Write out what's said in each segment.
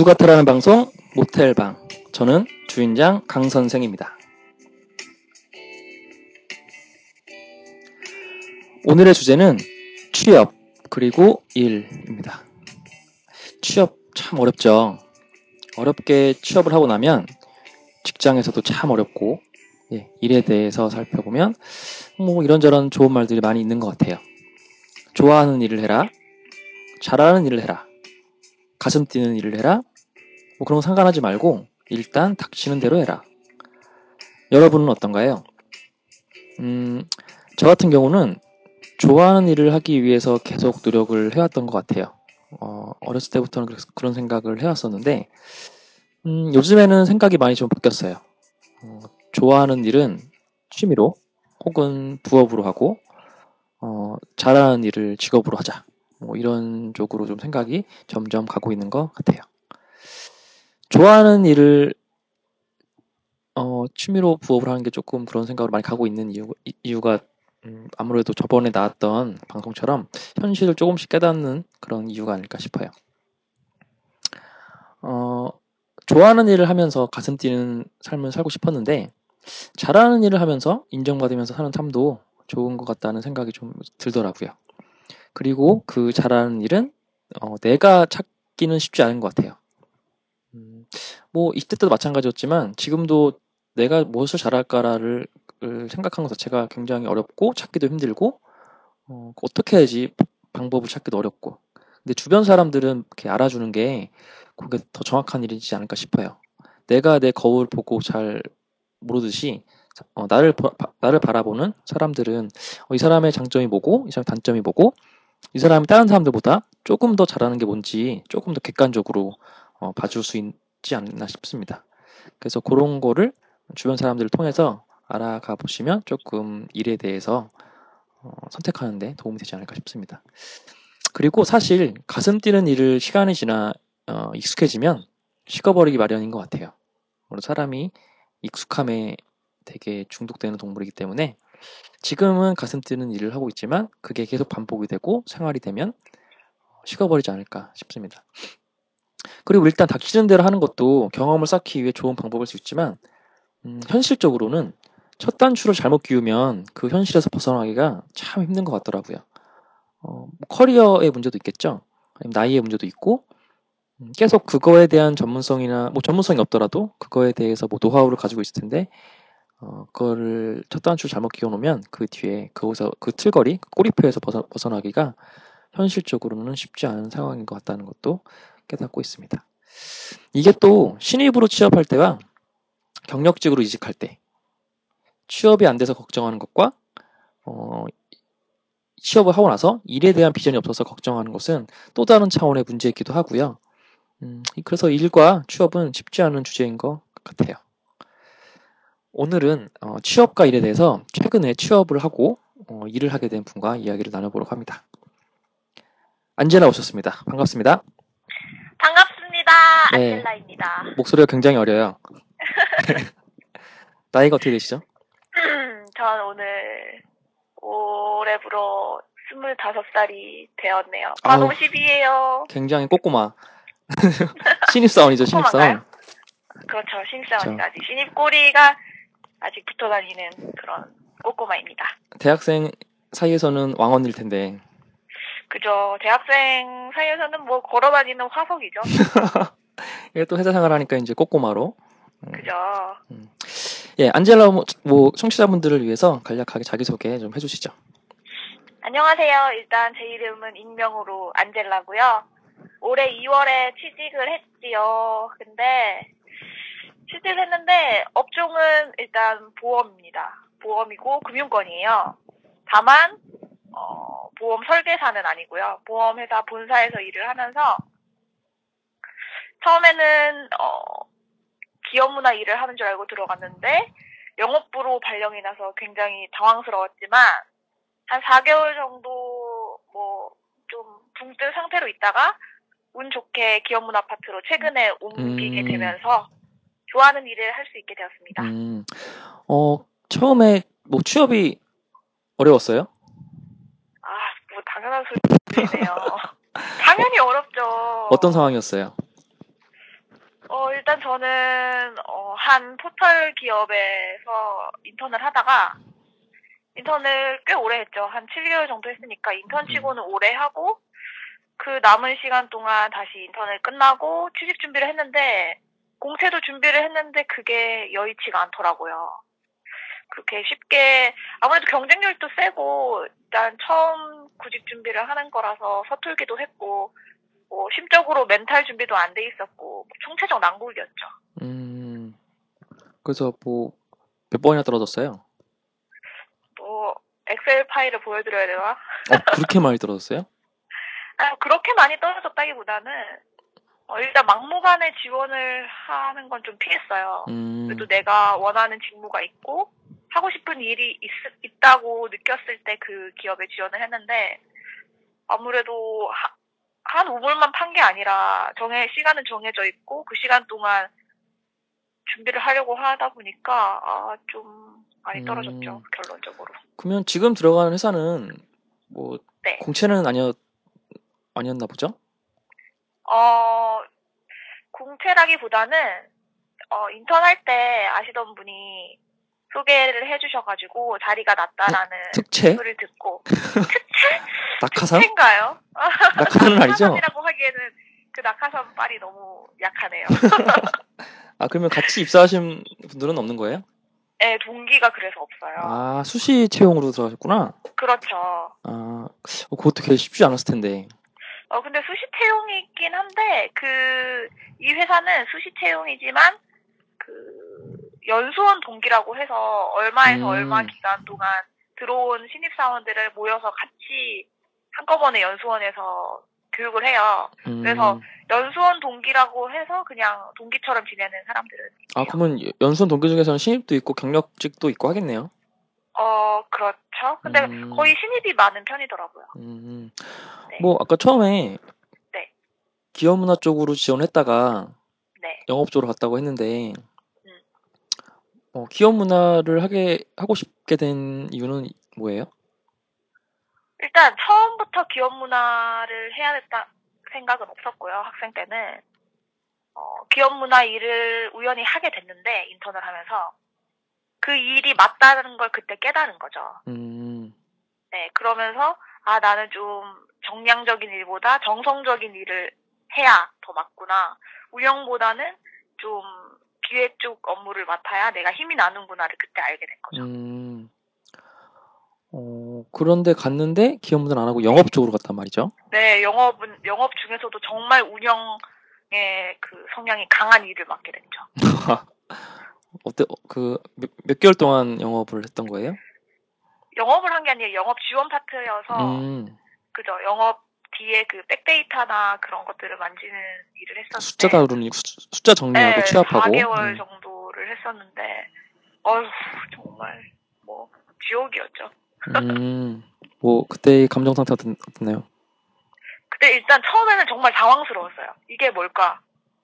모두가 타라는 방송 모텔방 저는 주인장 강 선생입니다. 오늘의 주제는 취업 그리고 일입니다. 취업 참 어렵죠. 어렵게 취업을 하고 나면 직장에서도 참 어렵고 예, 일에 대해서 살펴보면 뭐 이런저런 좋은 말들이 많이 있는 것 같아요. 좋아하는 일을 해라. 잘하는 일을 해라. 가슴 뛰는 일을 해라. 뭐 그런 거 상관하지 말고 일단 닥치는 대로 해라. 여러분은 어떤가요? 음, 저 같은 경우는 좋아하는 일을 하기 위해서 계속 노력을 해왔던 것 같아요. 어, 어렸을 때부터는 그런 생각을 해왔었는데, 음, 요즘에는 생각이 많이 좀 바뀌었어요. 어, 좋아하는 일은 취미로 혹은 부업으로 하고, 어, 잘하는 일을 직업으로 하자. 뭐 이런 쪽으로 좀 생각이 점점 가고 있는 것 같아요. 좋아하는 일을 어, 취미로 부업을 하는 게 조금 그런 생각으로 많이 가고 있는 이유, 이유가 음, 아무래도 저번에 나왔던 방송처럼 현실을 조금씩 깨닫는 그런 이유가 아닐까 싶어요. 어, 좋아하는 일을 하면서 가슴 뛰는 삶을 살고 싶었는데 잘하는 일을 하면서 인정받으면서 사는 삶도 좋은 것 같다는 생각이 좀 들더라고요. 그리고 그 잘하는 일은 어, 내가 찾기는 쉽지 않은 것 같아요. 음, 뭐 이때 때도 마찬가지였지만 지금도 내가 무엇을 잘할까를 생각하는 것 자체가 굉장히 어렵고 찾기도 힘들고 어, 어떻게 해야지 방법을 찾기도 어렵고 근데 주변 사람들은 이렇게 알아주는 게 그게 더 정확한 일이지 않을까 싶어요. 내가 내 거울 보고 잘 모르듯이 어, 나를 바, 나를 바라보는 사람들은 어, 이 사람의 장점이 뭐고 이 사람의 단점이 뭐고 이 사람이 다른 사람들보다 조금 더 잘하는 게 뭔지 조금 더 객관적으로 어, 봐줄 수 있 지 않나 싶습니다. 그래서 그런 거를 주변 사람들을 통해서 알아가 보시면 조금 일에 대해서 어, 선택하는데 도움이 되지 않을까 싶습니다. 그리고 사실 가슴 뛰는 일을 시간이 지나 어, 익숙해지면 식어버리기 마련인 것 같아요. 사람이 익숙함에 되게 중독되는 동물이기 때문에 지금은 가슴 뛰는 일을 하고 있지만 그게 계속 반복이 되고 생활이 되면 식어버리지 않을까 싶습니다. 그리고 일단 닥치는 대로 하는 것도 경험을 쌓기 위해 좋은 방법일 수 있지만 음, 현실적으로는 첫 단추를 잘못 끼우면 그 현실에서 벗어나기가 참 힘든 것 같더라고요. 어, 뭐 커리어의 문제도 있겠죠. 나이의 문제도 있고 음, 계속 그거에 대한 전문성이나 뭐 전문성이 없더라도 그거에 대해서 뭐 노하우를 가지고 있을 텐데 어, 그거를 첫 단추를 잘못 끼워놓으면 그 뒤에 그곳에서 그 틀거리, 그 꼬리표에서 벗어, 벗어나기가 현실적으로는 쉽지 않은 상황인 것 같다는 것도 깨닫고 있습니다. 이게 또 신입으로 취업할 때와 경력직으로 이직할 때 취업이 안 돼서 걱정하는 것과 어, 취업을 하고 나서 일에 대한 비전이 없어서 걱정하는 것은 또 다른 차원의 문제이기도 하고요. 음, 그래서 일과 취업은 쉽지 않은 주제인 것 같아요. 오늘은 어, 취업과 일에 대해서 최근에 취업을 하고 어, 일을 하게 된 분과 이야기를 나눠보려고 합니다. 안젤라 오셨습니다. 반갑습니다. 반갑습니다. 네, 안젤라입니다. 목소리가 굉장히 어려요. 나이가 어떻게 되시죠? 전 오늘 올해부로 25살이 되었네요. 만 50이에요. 굉장히 꼬꼬마. 신입사원이죠, 신입사원. 그렇죠, 신입사원이죠. 아직 신입꼬리가 아직 붙어 다니는 그런 꼬꼬마입니다. 대학생 사이에서는 왕언일 텐데. 그죠. 대학생 사이에서는 뭐 걸어 다니는 화석이죠. 이게 또 회사 생활 하니까 이제 꼬꼬마로. 음. 그죠. 음. 예, 안젤라 뭐, 뭐 청취자분들을 위해서 간략하게 자기소개 좀 해주시죠. 안녕하세요. 일단 제 이름은 익명으로 안젤라고요. 올해 2월에 취직을 했지요. 근데 취직을 했는데 업종은 일단 보험입니다. 보험이고 금융권이에요. 다만 어, 보험 설계사는 아니고요. 보험회사 본사에서 일을 하면서 처음에는 어, 기업문화 일을 하는 줄 알고 들어갔는데 영업부로 발령이 나서 굉장히 당황스러웠지만 한 4개월 정도 뭐 좀 붕뜬 상태로 있다가 운 좋게 기업문 아파트로 최근에 옮기게 음. 되면서 좋아하는 일을 할 수 있게 되었습니다. 음. 어, 처음에 뭐 취업이 어려웠어요? 아, 뭐 당연한 소리네요. 당연히 어렵죠. 어떤 상황이었어요? 일단 저는 어, 한 포털 기업에서 인턴을 하다가 인턴을 꽤 오래 했죠. 한 7개월 정도 했으니까 인턴 치고는 오래 하고 그 남은 시간 동안 다시 인턴을 끝나고 취직 준비를 했는데 공채도 준비를 했는데 그게 여의치가 않더라고요. 그렇게 쉽게 아무래도 경쟁률도 세고 일단 처음 구직 준비를 하는 거라서 서툴기도 했고 뭐 심적으로 멘탈 준비도 안 돼 있었고 총체적 난국이었죠. 음. 그래서 뭐 몇 번이나 떨어졌어요? 뭐 엑셀 파일을 보여드려야 되나? 어, 그렇게 많이 떨어졌어요? 아, 그렇게 많이 떨어졌다기보다는 어, 일단 막무가내 지원을 하는 건 좀 피했어요. 음. 그래도 내가 원하는 직무가 있고 하고 싶은 일이 있, 다고 느꼈을 때 그 기업에 지원을 했는데 아무래도 하, 한 우물만 판 게 아니라 정해 시간은 정해져 있고 그 시간 동안 준비를 하려고 하다 보니까 아, 좀 많이 떨어졌죠 음. 결론적으로. 그러면 지금 들어가는 회사는 뭐 네. 공채는 아니었 아니었나 보죠? 어 공채라기보다는 어 인턴 할 때 아시던 분이 소개를 해주셔가지고 자리가 났다라는 특채? 소리를 듣고 특채? 낙하산? 특채인가요? 낙하산은 아니죠? 낙하산이라고 하기에는 그 낙하산 빨이 너무 약하네요. 아 그러면 같이 입사하신 분들은 없는 거예요? 네, 동기가 그래서 없어요. 아 수시 채용으로 들어가셨구나. 그렇죠. 아 어, 그것도 되게 쉽지 않았을 텐데. 어, 근데 수시 채용이긴 한데, 그, 이 회사는 수시 채용이지만, 그, 연수원 동기라고 해서 얼마에서 음. 얼마 기간 동안 들어온 신입사원들을 모여서 같이 한꺼번에 연수원에서 교육을 해요. 음. 그래서 연수원 동기라고 해서 그냥 동기처럼 지내는 사람들은. 아. 그러면 연수원 동기 중에서는 신입도 있고 경력직도 있고 하겠네요. 어, 그렇죠. 근데 음. 거의 신입이 많은 편이더라고요. 음. 네. 뭐 아까 처음에 네. 기업 문화 쪽으로 지원했다가 네. 영업 쪽으로 갔다고 했는데 음. 어, 기업 문화를 하게 하고 싶게 된 이유는 뭐예요? 일단 처음부터 기업 문화를 해야 됐다 생각은 없었고요. 학생 때는 어, 기업 문화 일을 우연히 하게 됐는데 인턴을 하면서 그 일이 맞다는 걸 그때 깨달은 거죠. 음. 네, 그러면서 아 나는 좀 정량적인 일보다 정성적인 일을 해야 더 맞구나. 운영보다는 좀 기획 쪽 업무를 맡아야 내가 힘이 나는구나를 그때 알게 된 거죠. 음. 어, 그런데 갔는데 기업 문화를 안 하고 영업 쪽으로 갔단 말이죠. 네, 영업은 영업 중에서도 정말 운영의 그 성향이 강한 일을 맡게 됐죠. 어때? 어, 그 몇, 몇 개월 동안 영업을 했던 거예요? 영업을 한 게 아니라 영업 지원 파트여서 음. 그죠. 영업 뒤에 그 백데이터나 그런 것들을 만지는 일을 했었는데 숫자 다루는 수- 숫자 정리하고 네, 취합하고. 4개월 음. 정도를 했었는데 어휴 정말 뭐 지옥이었죠. 음. 뭐 그때의 감정 상태가 어땠- 어땠나요? 근데 일단 처음에는 정말 당황스러웠어요. 이게 뭘까?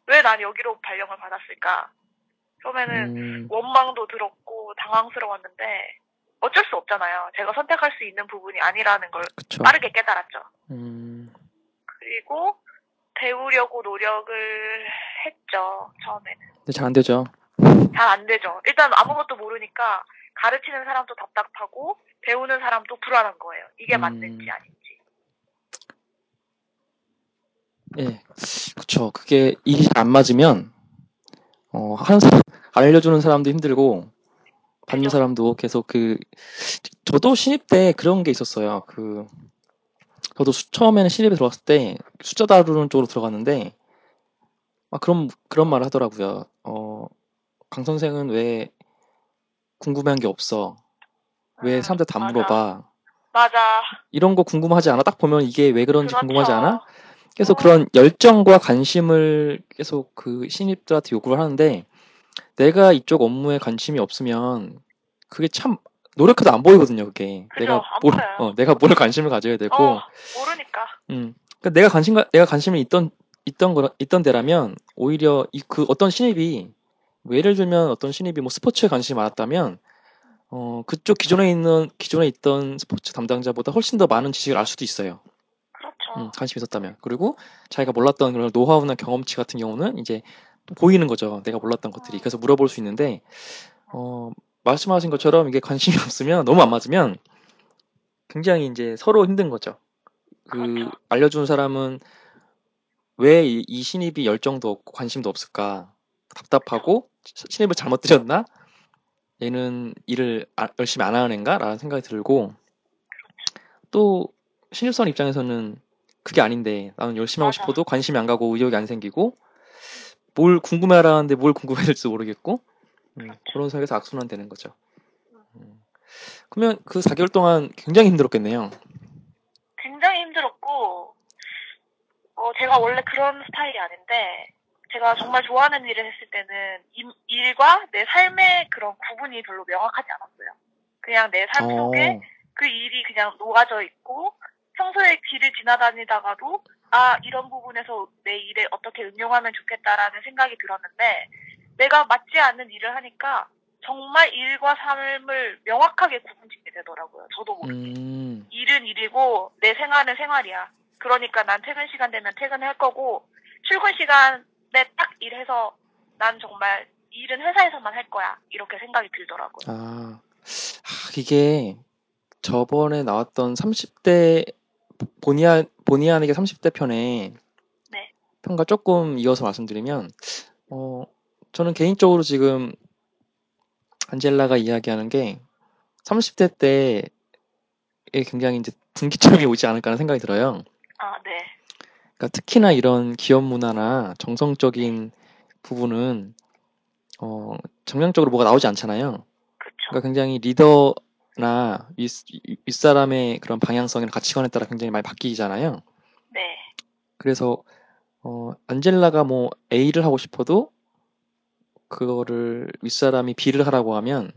왜 난 여기로 발령을 받았을까? 처음에는 음. 원망도 들었고 당황스러웠는데 어쩔 수 없잖아요. 제가 선택할 수 있는 부분이 아니라는 걸 그쵸. 빠르게 깨달았죠. 음. 그리고 배우려고 노력을 했죠. 처음에는. 근데 잘 안 되죠. 잘 안 되죠. 일단 아무것도 모르니까 가르치는 사람도 답답하고 배우는 사람도 불안한 거예요. 이게 음. 맞는지 아닌지. 예. 그쵸. 그게 일이 잘안 맞으면 어, 하는 사람 알려주는 사람도 힘들고 받는 그죠. 사람도 계속 그 저도 신입 때 그런 게 있었어요. 그 저도 수- 처음에는 신입에 들어갔을 때 숫자 다루는 쪽으로 들어갔는데 아 그런 그런 말을 하더라고요. 어, 강 선생은 왜 궁금한 게 없어? 왜 음, 사람들 다 맞아. 물어봐? 맞아. 이런 거 궁금하지 않아? 딱 보면 이게 왜 그런지 그렇죠. 궁금하지 않아? 계속 어. 그런 열정과 관심을 계속 그 신입들한테 요구를 하는데 내가 이쪽 업무에 관심이 없으면 그게 참 노력해도 안 보이거든요. 그게 그죠, 내가 안 뭘 보여요. 어, 내가 뭘 관심을 가져야 되고 어, 모르니까. 음. 그러니까 내가 관심 내가 관심이 있던 있던 거 있던 데라면 오히려 이 그 어떤 신입이 뭐 예를 들면 어떤 신입이 뭐 스포츠에 관심이 많았다면 어 그쪽 기존에 있는 기존에 있던 스포츠 담당자보다 훨씬 더 많은 지식을 알 수도 있어요. 그렇죠. 음, 관심이 있었다면. 그리고 자기가 몰랐던 그런 노하우나 경험치 같은 경우는 이제 보이는 거죠. 내가 몰랐던 것들이. 그래서 물어볼 수 있는데 어, 말씀하신 것처럼 이게 관심이 없으면 너무 안 맞으면 굉장히 이제 서로 힘든 거죠. 그 그렇죠. 알려준 사람은 왜 이 신입이 열정도 없고 관심도 없을까 답답하고 시- 신입을 잘못 들였나 얘는 일을 아- 열심히 안 하는 애인가 라는 생각이 들고 또 신입사원 입장에서는 그게 아닌데 나는 열심히 하고. 싶어도 관심이 안 가고 의욕이 안 생기고 뭘 궁금해하라는데 뭘 궁금해야 될지도 모르겠고 음, 그런 상황에서 악순환 되는 거죠. 음. 그러면 그 4개월 동안 굉장히 힘들었겠네요. 굉장히 힘들었고, 어, 제가 원래 그런 스타일이 아닌데, 제가 정말 좋아하는 일을 했을 때는 임- 일과 내 삶의 그런 구분이 별로 명확하지 않았어요. 그냥 내 삶 속에 어, 그 일이 그냥 녹아져 있고, 평소에 길을 지나다니다가도, 아, 이런 부분에서 내 일에 어떻게 응용하면 좋겠다라는 생각이 들었는데, 내가 맞지 않는 일을 하니까, 정말 일과 삶을 명확하게 구분 짓게 되더라고요. 저도 모르게. 음, 일은 일이고 내 생활은 생활이야. 그러니까 난 퇴근 시간 되면 퇴근할 거고 출근 시간에 딱 일해서 난 정말 일은 회사에서만 할 거야. 이렇게 생각이 들더라고요. 아, 아, 이게 저번에 나왔던 30대 본의 아- 본의 아니게 30대 편에 네. 편과 조금 이어서 말씀드리면 어 저는 개인적으로 지금 안젤라가 이야기하는 게 30대 때에 굉장히 이제 분기점이 오지 않을까 하는 생각이 들어요. 아, 네. 그러니까 특히나 이런 기업 문화나 정성적인 부분은 어 정량적으로 뭐가 나오지 않잖아요. 그쵸. 그러니까 굉장히 리더 나 윗, 윗사람의 그런 방향성이나 가치관에 따라 굉장히 많이 바뀌잖아요. 네. 그래서 어, 안젤라가 뭐 A를 하고 싶어도 그거를 윗사람이 B를 하라고 하면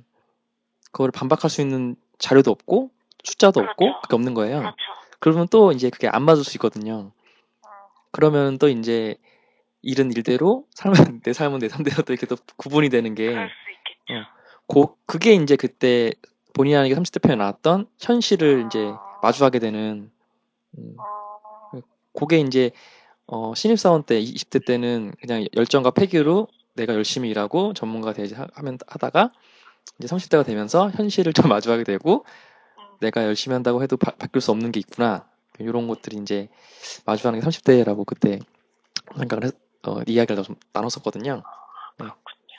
그걸 반박할 수 있는 자료도 없고 숫자도 없고 그렇죠. 그게 없는 거예요. 그렇죠. 그러면 또 이제 그게 안 맞을 수 있거든요. 어, 그러면 또 이제 일은 일대로 삶은 내 삶은 내 삶대로 또 이렇게 또 구분이 되는 게 그럴 수 있겠죠. 어. 고, 그게 이제 그때 본의 아니게 30대 편에 나왔던 현실을 아. 이제 마주하게 되는 음, 어, 그게 이제 어, 신입사원 때 20대 때는 그냥 열정과 패기로 내가 열심히 일하고 전문가 되지 하- 하면 하다가 이제 30대가 되면서 현실을 좀 마주하게 되고 음, 내가 열심히 한다고 해도 바, 바뀔 수 없는 게 있구나 이런 것들이 이제 마주하는 게 30대라고 그때 생각을 했, 어, 이야기를 좀 나눴었거든요. 네.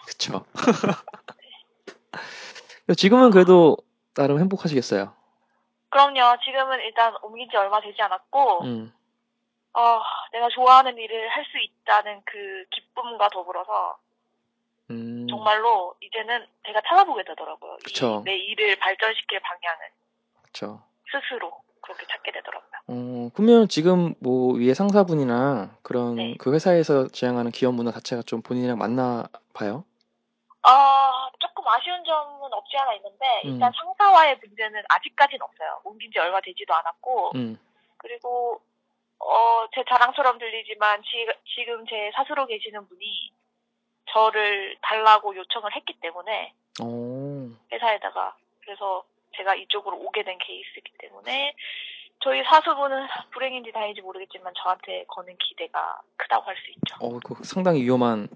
그쵸. 지금은 그래도 나름 행복하시겠어요. 그럼요. 지금은 일단 옮긴 지 얼마 되지 않았고, 음, 어, 내가 좋아하는 일을 할 수 있다는 그 기쁨과 더불어서 음, 정말로 이제는 제가 찾아보게 되더라고요. 그쵸. 이내 일을 발전시킬 방향을 그쵸. 스스로 그렇게 찾게 되더라고요. 어, 그러면 지금 뭐 위에 상사분이나 그런 네. 그 회사에서 지향하는 기업 문화 자체가 좀 본인이랑 맞나 봐요? 아, 조금 아쉬운 점은 없지 않아 있는데 일단 음. 상사와의 문제는 아직까지는 없어요. 옮긴 지 얼마 되지도 않았고 음, 그리고 어, 제 자랑처럼 들리지만 지, 지금 제 사수로 계시는 분이 저를 달라고 요청을 했기 때문에 어, 회사에다가 그래서 제가 이쪽으로 오게 된 케이스이기 때문에 저희 사수분은 불행인지 다행인지 모르겠지만 저한테 거는 기대가 크다고 할 수 있죠. 어, 그 상당히 위험한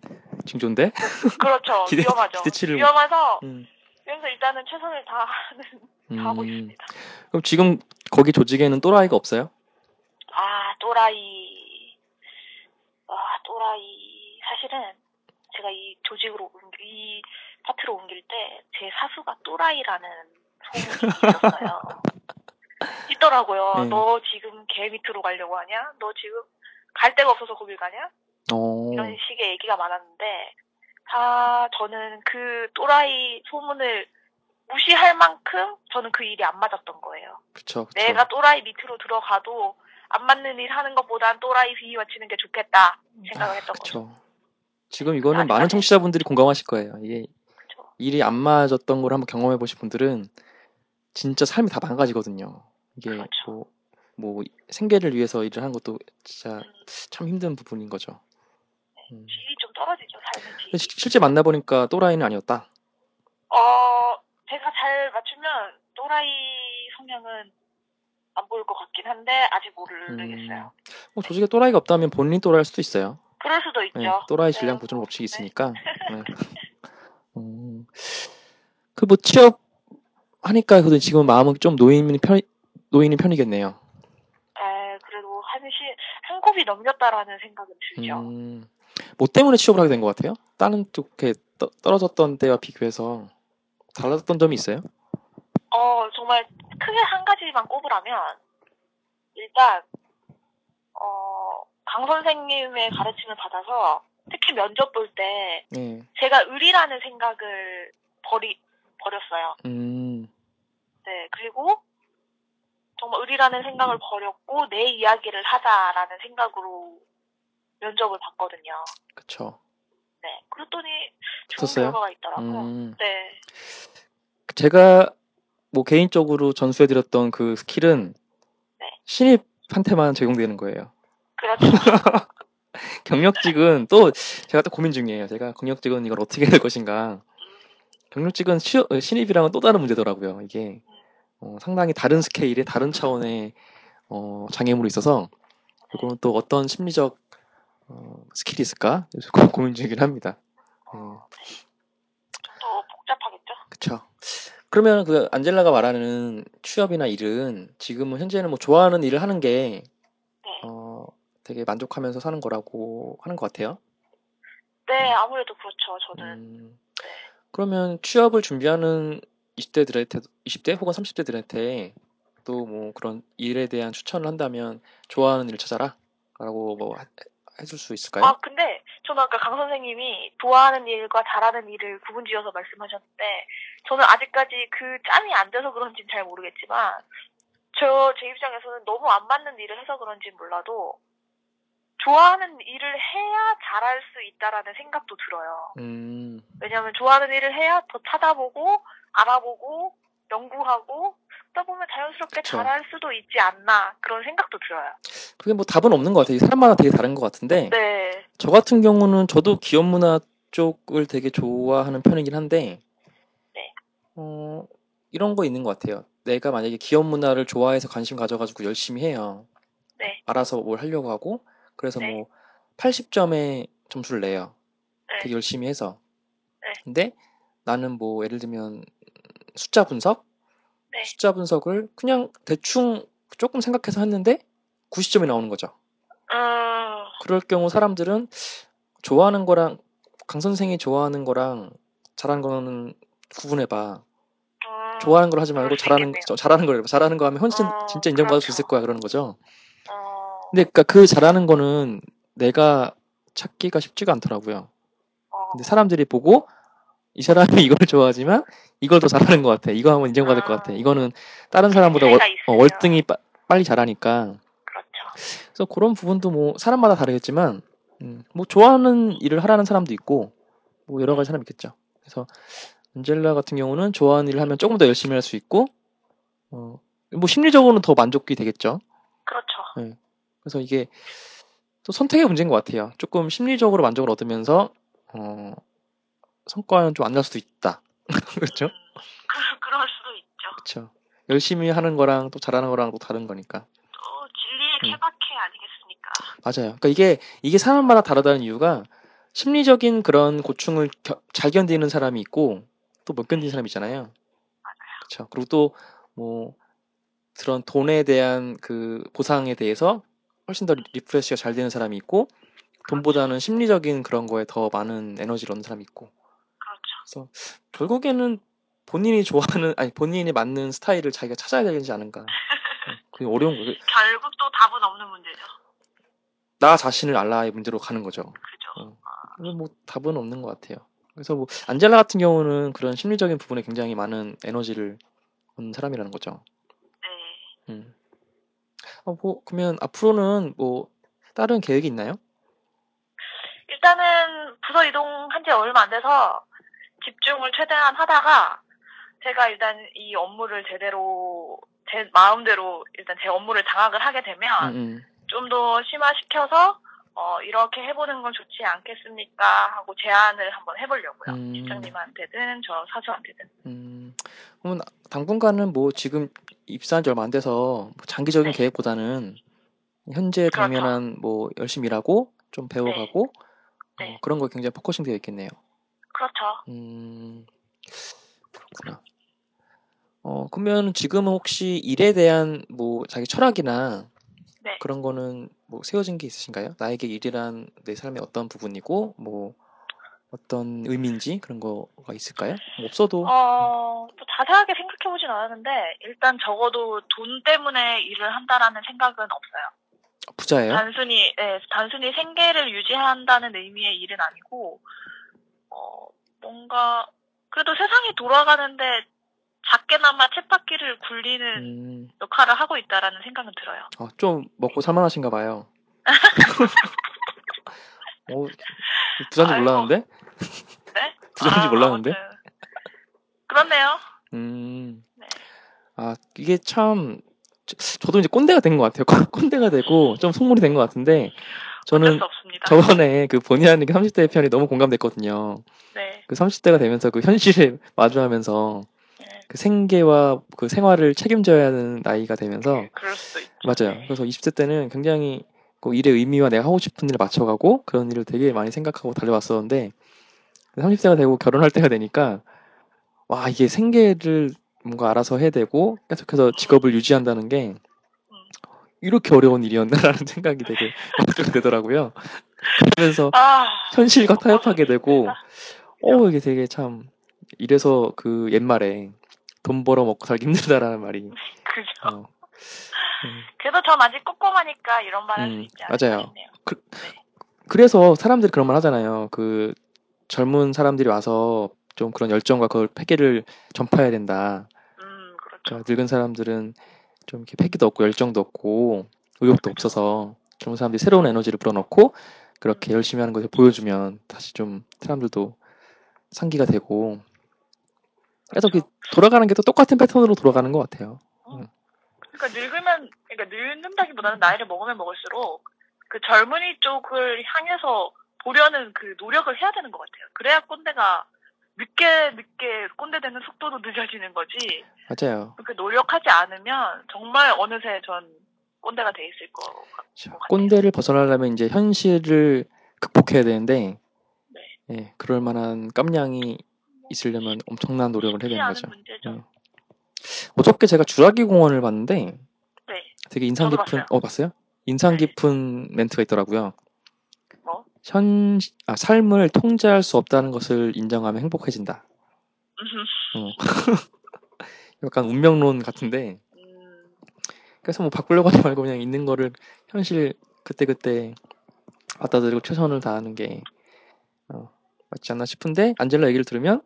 징조인데? 그렇죠. 기대- 위험하죠. 기대치를- 위험해서 음, 그래서 일단은 최선을 다하는 다 하고 음. 있습니다. 그럼 지금 거기 조직에는 또라이가 없어요? 아 또라이 아 또라이 사실은 제가 이 조직으로 옮기 이 파트로 옮길 때 제 사수가 또라이라는 소문이 있었어요. 있더라고요. 네. 너 지금 개 밑으로 가려고 하냐? 너 지금 갈 데가 없어서 거길 가냐? 어, 이런 식의 얘기가 많았는데, 아, 저는 그 또라이 소문을 무시할 만큼 저는 그 일이 안 맞았던 거예요. 그쵸, 그쵸. 내가 또라이 밑으로 들어가도 안 맞는 일 하는 것보단 또라이 비위와 치는 게 좋겠다 생각을 했던 거죠. 그쵸. 지금 이거는 아직까지- 많은 청취자분들이 공감하실 거예요. 이게 그쵸. 일이 안 맞았던 걸 한번 경험해 보신 분들은 진짜 삶이 다 망가지거든요. 이게 그렇죠. 뭐, 뭐 생계를 위해서 일을 하는 것도 진짜 음, 참 힘든 부분인 거죠. 음. 질이 좀 떨어지죠, 삶의 질. 시- 실제 만나보니까 또라이는 아니었다. 어, 제가 잘 맞추면 또라이 성향은 안 보일 것 같긴 한데 아직 모르겠어요. 뭐 조직에 또라이가 없다면 본인이 또라이일 수도 있어요. 그럴 수도 있죠. 네, 또라이 네, 질량 보존 뭐, 법칙이 네. 있으니까. 네. 음, 그뭐 취업 하니까 그래도 지금 마음은 좀 놓이는 편 놓이는 편이겠네요. 에, 그래도 한 시, 한 곱이 넘겼다라는 생각은 들죠. 음, 뭐 때문에 취업을 하게 된 것 같아요? 다른 쪽에 떠- 떨어졌던 때와 비교해서 달라졌던 점이 있어요? 어, 정말 크게 한 가지만 꼽으라면, 일단, 어, 강 선생님의 가르침을 받아서, 특히 면접 볼 때, 네. 제가 의리라는 생각을 버리, 버렸어요. 음, 네, 그리고, 정말 의리라는 생각을 버렸고, 내 이야기를 하자라는 생각으로 면접을 봤거든요. 그쵸. 네, 그랬더니, 좋은 어땠어요? 결과가 있더라고요. 음, 네, 제가 뭐 개인적으로 전수해드렸던 그 스킬은 네. 신입한테만 적용되는 거예요. 그렇죠. 경력직은 또 제가 또 고민 중이에요. 제가 경력직은 이걸 어떻게 될 것인가. 경력직은 시, 어, 신입이랑은 또 다른 문제더라고요. 이게 어, 상당히 다른 스케일의 다른 차원의 어, 장애물이 있어서 이거는 또 어떤 심리적 어, 스킬이 있을까 그래서 고- 고민 중이긴 합니다. 네, 좀더 복잡하겠죠? 그쵸. 그러면 그 안젤라가 말하는 취업이나 일은 지금은 현재는 뭐 좋아하는 일을 하는 게 네. 어, 되게 만족하면서 사는 거라고 하는 것 같아요. 네, 음. 아무래도 그렇죠, 저는. 음, 네. 그러면 취업을 준비하는 20대들한테, 20대 혹은 30대들한테 또 뭐 그런 일에 대한 추천을 한다면 좋아하는 일을 찾아라? 라고 뭐 하- 해줄 수 있을까요? 아, 근데 저는 아까 강 선생님이 좋아하는 일과 잘하는 일을 구분지어서 말씀하셨는데 저는 아직까지 그 짬이 안 돼서 그런지는 잘 모르겠지만 저 제 입장에서는 너무 안 맞는 일을 해서 그런지 몰라도 좋아하는 일을 해야 잘할 수 있다라는 생각도 들어요. 음, 왜냐하면 좋아하는 일을 해야 더 찾아보고 알아보고 연구하고 그러다 보면 자연스럽게 그쵸. 잘할 수도 있지 않나 그런 생각도 들어요. 그게 뭐 답은 없는 것 같아요. 사람마다 되게 다른 것 같은데 네, 저 같은 경우는 저도 기업 문화 쪽을 되게 좋아하는 편이긴 한데 네. 어, 이런 거 있는 것 같아요. 내가 만약에 기업 문화를 좋아해서 관심 가져가지고 열심히 해요. 네. 알아서 뭘 하려고 하고 그래서 네. 뭐 80점에 점수를 내요. 네. 되게 열심히 해서. 네. 근데 나는 뭐 예를 들면 숫자 분석? 네. 숫자 분석을 그냥 대충 조금 생각해서 했는데 90점이 나오는 거죠. 음, 그럴 경우 사람들은 좋아하는 거랑 강 선생이 좋아하는 거랑 잘하는 거는 구분해봐. 음, 좋아하는 걸 하지 말고 수 잘하는. 거, 잘하는 걸 해봐. 잘하는 거 하면 훨씬 어, 진짜 인정받을 수 그렇죠. 있을 거야 그러는 거죠. 어, 근데 그러니까 그 잘하는 거는 내가 찾기가 쉽지가 않더라고요. 어, 근데 사람들이 보고 이 사람이 이걸 좋아하지만 이걸 더 잘하는 것 같아. 이거 하면 인정받을 것 같아. 이거는 다른 사람보다 월. 어, 월등히 빠- 빨리 잘하니까. 그렇죠. 그래서 그런 부분도 뭐 사람마다 다르겠지만, 음, 뭐 좋아하는 일을 하라는 사람도 있고, 뭐 여러 가지 사람이 있겠죠. 그래서 안젤라 같은 경우는 좋아하는 일을 하면 조금 더 열심히 할 수 있고, 어, 뭐 심리적으로는 더 만족이 되겠죠. 그렇죠. 그래서 이게 또 선택의 문제인 것 같아요. 조금 심리적으로 만족을 얻으면서 어, 성과는 좀 안 날 수도 있다. 그렇죠? 그, 그럴 수도 있죠. 그렇죠. 열심히 하는 거랑 또 잘하는 거랑 또 다른 거니까. 또 진리의 음. 케바케 아니겠습니까? 맞아요. 그러니까 이게 이게 사람마다 다르다는 이유가 심리적인 그런 고충을 겨- 잘 견디는 사람이 있고 또 못 견디는 사람이 있잖아요. 그렇죠. 그리고 또 뭐 그런 돈에 대한 그 보상에 대해서 훨씬 더 refresh가 잘 되는 사람이 있고 돈보다는 심리적인 그런 거에 더 많은 에너지를 얻는 사람이 있고 그래서 결국에는 본인이 좋아하는 아니 본인이 맞는 스타일을 자기가 찾아야 되지 않은가. 어, 그게 어려운 거예요. 결국 또 답은 없는 문제죠. 나 자신을 알라의 문제로 가는 거죠. 그죠. 그래서 뭐 답은 없는 것 같아요. 그래서 뭐 안젤라 같은 경우는 그런 심리적인 부분에 굉장히 많은 에너지를 얻는 사람이라는 거죠. 네. 음. 어, 뭐 그러면 앞으로는 뭐 다른 계획이 있나요? 일단은 부서 이동한 지 얼마 안 돼서 집중을 최대한 하다가 제가 일단 이 업무를 제대로 제 마음대로 일단 제 업무를 장악을 하게 되면 음, 음. 좀더 심화시켜서 어, 이렇게 해보는 건 좋지 않겠습니까? 하고 제안을 한번 해보려고요. 음. 실장님한테든 저 사수한테든. 음, 그러면 당분간은 뭐 지금 입사한 지 얼마 안 돼서 뭐 장기적인 네. 계획보다는 현재 그렇죠. 당면한 뭐 열심히 일하고 좀 배워가고 네. 어, 그런 거에 굉장히 focusing 되어 있겠네요. 그렇죠. 음, 그렇구나. 어, 그러면 지금은 혹시 일에 대한 뭐 자기 철학이나 네. 그런 거는 뭐 세워진 게 있으신가요? 나에게 일이란 내 삶의 어떤 부분이고 뭐 어떤 의미인지 그런 거가 있을까요? 뭐 없어도 어, 또 자세하게 생각해 보진 않았는데, 일단 적어도 돈 때문에 일을 한다라는 생각은 없어요. 부자예요? 단순히, 예, 단순히 생계를 유지한다는 의미의 일은 아니고, 어, 뭔가, 그래도 세상이 돌아가는데 작게나마 쳇바퀴를 굴리는 음, 역할을 하고 있다라는 생각은 들어요. 어, 좀 먹고 살만하신가 봐요. 어, 부자인지 아이고. 몰랐는데? 네? 부자인지 아, 몰랐는데? 아무튼. 그렇네요. 음, 네. 아, 이게 참, 저- 저도 이제 꼰대가 된 것 같아요. 꼰대가 되고 좀 속물이 된 것 같은데, 저는. 저번에 그 본의 아니게 30대 편이 너무 공감됐거든요. 네. 그 30대가 되면서 그 현실에 마주하면서 네. 그 생계와 그 생활을 책임져야 하는 나이가 되면서 있죠. 맞아요. 네. 그래서 20대 때는 굉장히 그 일의 의미와 내가 하고 싶은 일을 맞춰가고 그런 일을 되게 많이 생각하고 달려왔었는데 30대가 되고 결혼할 때가 되니까 와 이게 생계를 뭔가 알아서 해야 되고 계속해서 직업을 유지한다는 게 이렇게 어려운 일이었나라는 생각이 되게 되더라고요. 그러면서 아, 현실과 타협하게 되고. 어 이게 되게 참 이래서 그 옛말에 돈 벌어 먹고 살기 힘들다라는 말이 그죠. 어, 음, 그래도 전 아직 꼼꼼하니까 이런 말 할수 음, 있지 않을까 맞아요. 싶네요. 그래서 사람들이 그런 말 하잖아요. 그 젊은 사람들이 와서 좀 그런 열정과 그걸 패기를 전파해야 된다. 음, 그렇죠. 그러니까 늙은 사람들은 좀 이렇게 패기도 없고 열정도 없고 의욕도. 없어서 젊은 사람들이 새로운 에너지를 불어넣고 그렇게 열심히 하는 것을 보여주면 다시 좀 사람들도 상기가 되고 그래서 그. 돌아가는 게 또 똑같은 패턴으로 돌아가는 것 같아요. 그러니까 늙으면, 그러니까 늙는다기보다는 나이를 먹으면 먹을수록 그 젊은이 쪽을 향해서 보려는 그 노력을 해야 되는 것 같아요. 그래야 꼰대가 늦게 늦게 꼰대 되는 속도도 늦어지는 거지. 맞아요. 그렇게 노력하지 않으면 정말 어느새 전 꼰대가 돼 있을 것 같아요. 자, 꼰대를 벗어나려면 이제 현실을 극복해야 되는데 네. 예, 그럴 만한 깜냥이 있으려면 엄청난 노력을 해야 되는 거죠. 문제죠. 예. 어저께 제가 주라기 공원을 봤는데 네. 되게 인상 깊은 봤어요. 어 봤어요? 인상 네. 깊은 멘트가 있더라고요. 뭐? 현 아, 삶을 통제할 수 없다는 것을 인정하면 행복해진다. 어. 약간 운명론 같은데 음, 그래서 뭐 바꾸려고 하지 말고 그냥 있는 거를 현실 그때그때 받아들이고 최선을 다하는 게 어, 맞지 않나 싶은데 안젤라 얘기를 들으면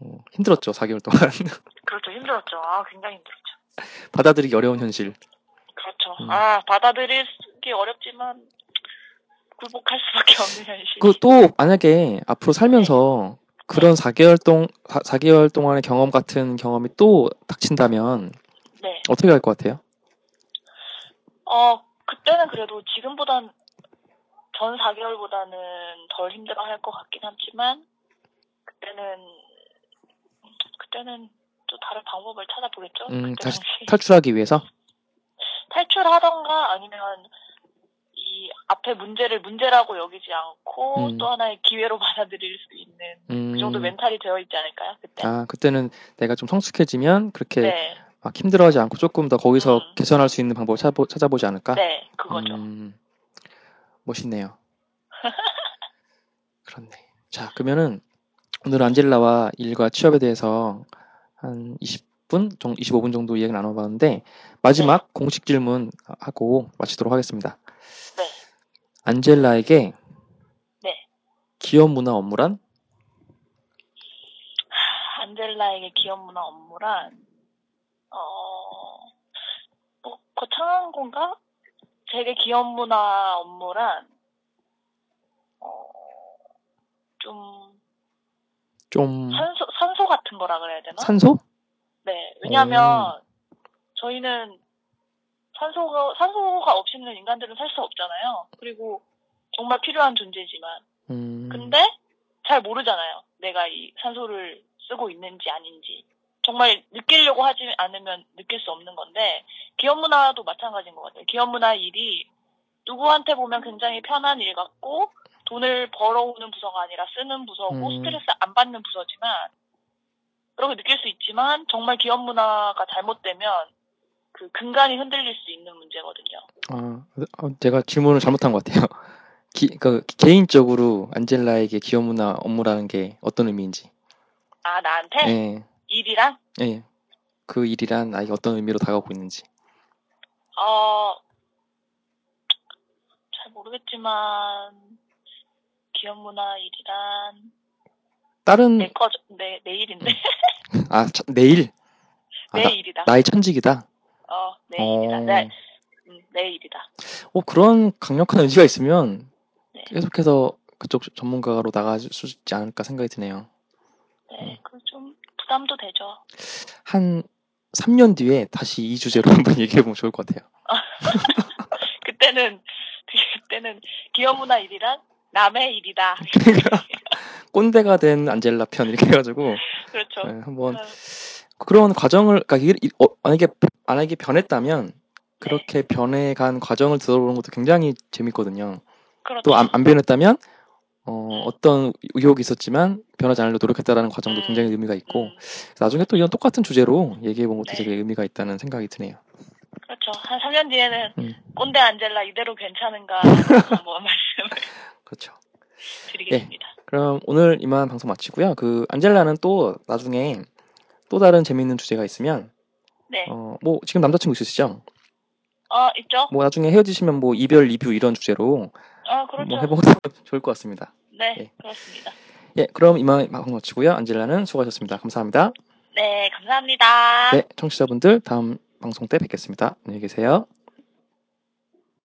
어, 힘들었죠 4개월 동안 그렇죠. 힘들었죠. 아, 굉장히 힘들었죠. 받아들이기 어려운 현실. 그렇죠. 음. 아, 받아들이기 어렵지만 굴복할 수밖에 없는 현실. 그또 만약에 앞으로 살면서 그런 4개월 동 4 개월 동안의 경험 같은 경험이 또 닥친다면 네. 어떻게 할 것 같아요? 어, 그때는 그래도 지금보단 전 4개월보다는 덜 힘들어 할 것 같긴 하지만 그때는 그때는 또 다른 방법을 찾아보겠죠. 음, 다시 탈출하기 위해서? 탈출하던가 아니면 이 앞에 문제를 문제라고 여기지 않고 음. 또 하나의 기회로 받아들일 수 있는 음, 그 정도 멘탈이 되어 있지 않을까요? 그때. 아, 그때는 내가 좀 성숙해지면 그렇게 네, 막 힘들어하지 않고 조금 더 거기서 음. 개선할 수 있는 방법을 찾아보, 찾아보지 않을까? 네, 그거죠. 음, 멋있네요. 그렇네. 자, 그러면은 오늘 안젤라와 일과 취업에 대해서 한 20분, 정도, 25분 정도 이야기 나눠봤는데 마지막 공식 질문 하고 마치도록 하겠습니다. 네. 안젤라에게 네. 기업 문화 업무란? 안젤라에게 기업 문화 업무란 어, 뭐 거창한 건가? 제게 기업 문화 업무란 어, 좀 좀 산소 산소 같은 거라 그래야 되나? 산소? 네, 왜냐하면 저희는 산소가 산소가 없이는 인간들은 살 수 없잖아요. 그리고 정말 필요한 존재지만 음, 근데 잘 모르잖아요. 내가 이 산소를 쓰고 있는지 아닌지. 정말 느끼려고 하지 않으면 느낄 수 없는 건데 기업 문화도 마찬가지인 것 같아요. 기업 문화 일이 누구한테 보면 굉장히 편한 일 같고 돈을 벌어오는 부서가 아니라 쓰는 부서고 음. 스트레스 안 받는 부서지만 그렇게 느낄 수 있지만 정말 기업 문화가 잘못되면 그 근간이 흔들릴 수 있는 문제거든요. 아, 어, 제가 질문을 잘못한 것 같아요. 기, 그, 개인적으로 안젤라에게 기업 문화 업무라는 게 어떤 의미인지. 아 나한테 예, 일이랑 예. 그 일이란 나에게 어떤 의미로 다가오고 있는지. 어, 잘 모르겠지만, 기업 문화 일이란, 다른, 내 거, 내, 내 일인데? 아, 차- 내일? 아, 내 나, 일이다. 나의 천직이다. 어, 내 어. 일이다. 내, 음, 내 일이다. 어, 그런 강력한 의지가 있으면 네. 계속해서 그쪽 전문가로 나갈 수 있지 않을까 생각이 드네요. 네, 그좀 부담도 되죠. 한 3년 뒤에 다시 이 주제로 한번 얘기해보면 좋을 것 같아요. 그때는, 그때는 기업 문화 일이란 남의 일이다. 꼰대가 된 안젤라 편 이렇게 해가지고 그렇죠. 네, 한번 어, 그런 과정을 그러니까 어, 만약에 만약에 변했다면 그렇게 변해간 과정을 들어보는 것도 굉장히 재밌거든요. 그렇죠. 또안 변했다면 어, 어떤 의혹이 있었지만 변하지 않으려 노력했다라는 과정도 음, 굉장히 의미가 있고 음, 나중에 또 이런 똑같은 주제로 얘기해 본 것도 네. 되게 의미가 있다는 생각이 드네요. 그렇죠. 한 3년 뒤에는 음, 꼰대 안젤라 이대로 괜찮은가 한번 말씀을 그렇죠. 드리겠습니다. 그럼 오늘 이만 방송 마치고요. 그 안젤라는 또 나중에 또 다른 재미있는 주제가 있으면 네. 어, 뭐 지금 남자친구 있으시죠? 어, 있죠? 뭐 나중에 헤어지시면 뭐 이별 리뷰 이런 주제로 어, 그렇죠. 뭐 해보면 좋을 것 같습니다. 네, 예. 그렇습니다. 예, 그럼 이만 방송 마치고요. 안젤라는 수고하셨습니다. 감사합니다. 네, 감사합니다. 네, 청취자분들 다음 방송 때 뵙겠습니다. 안녕히 계세요.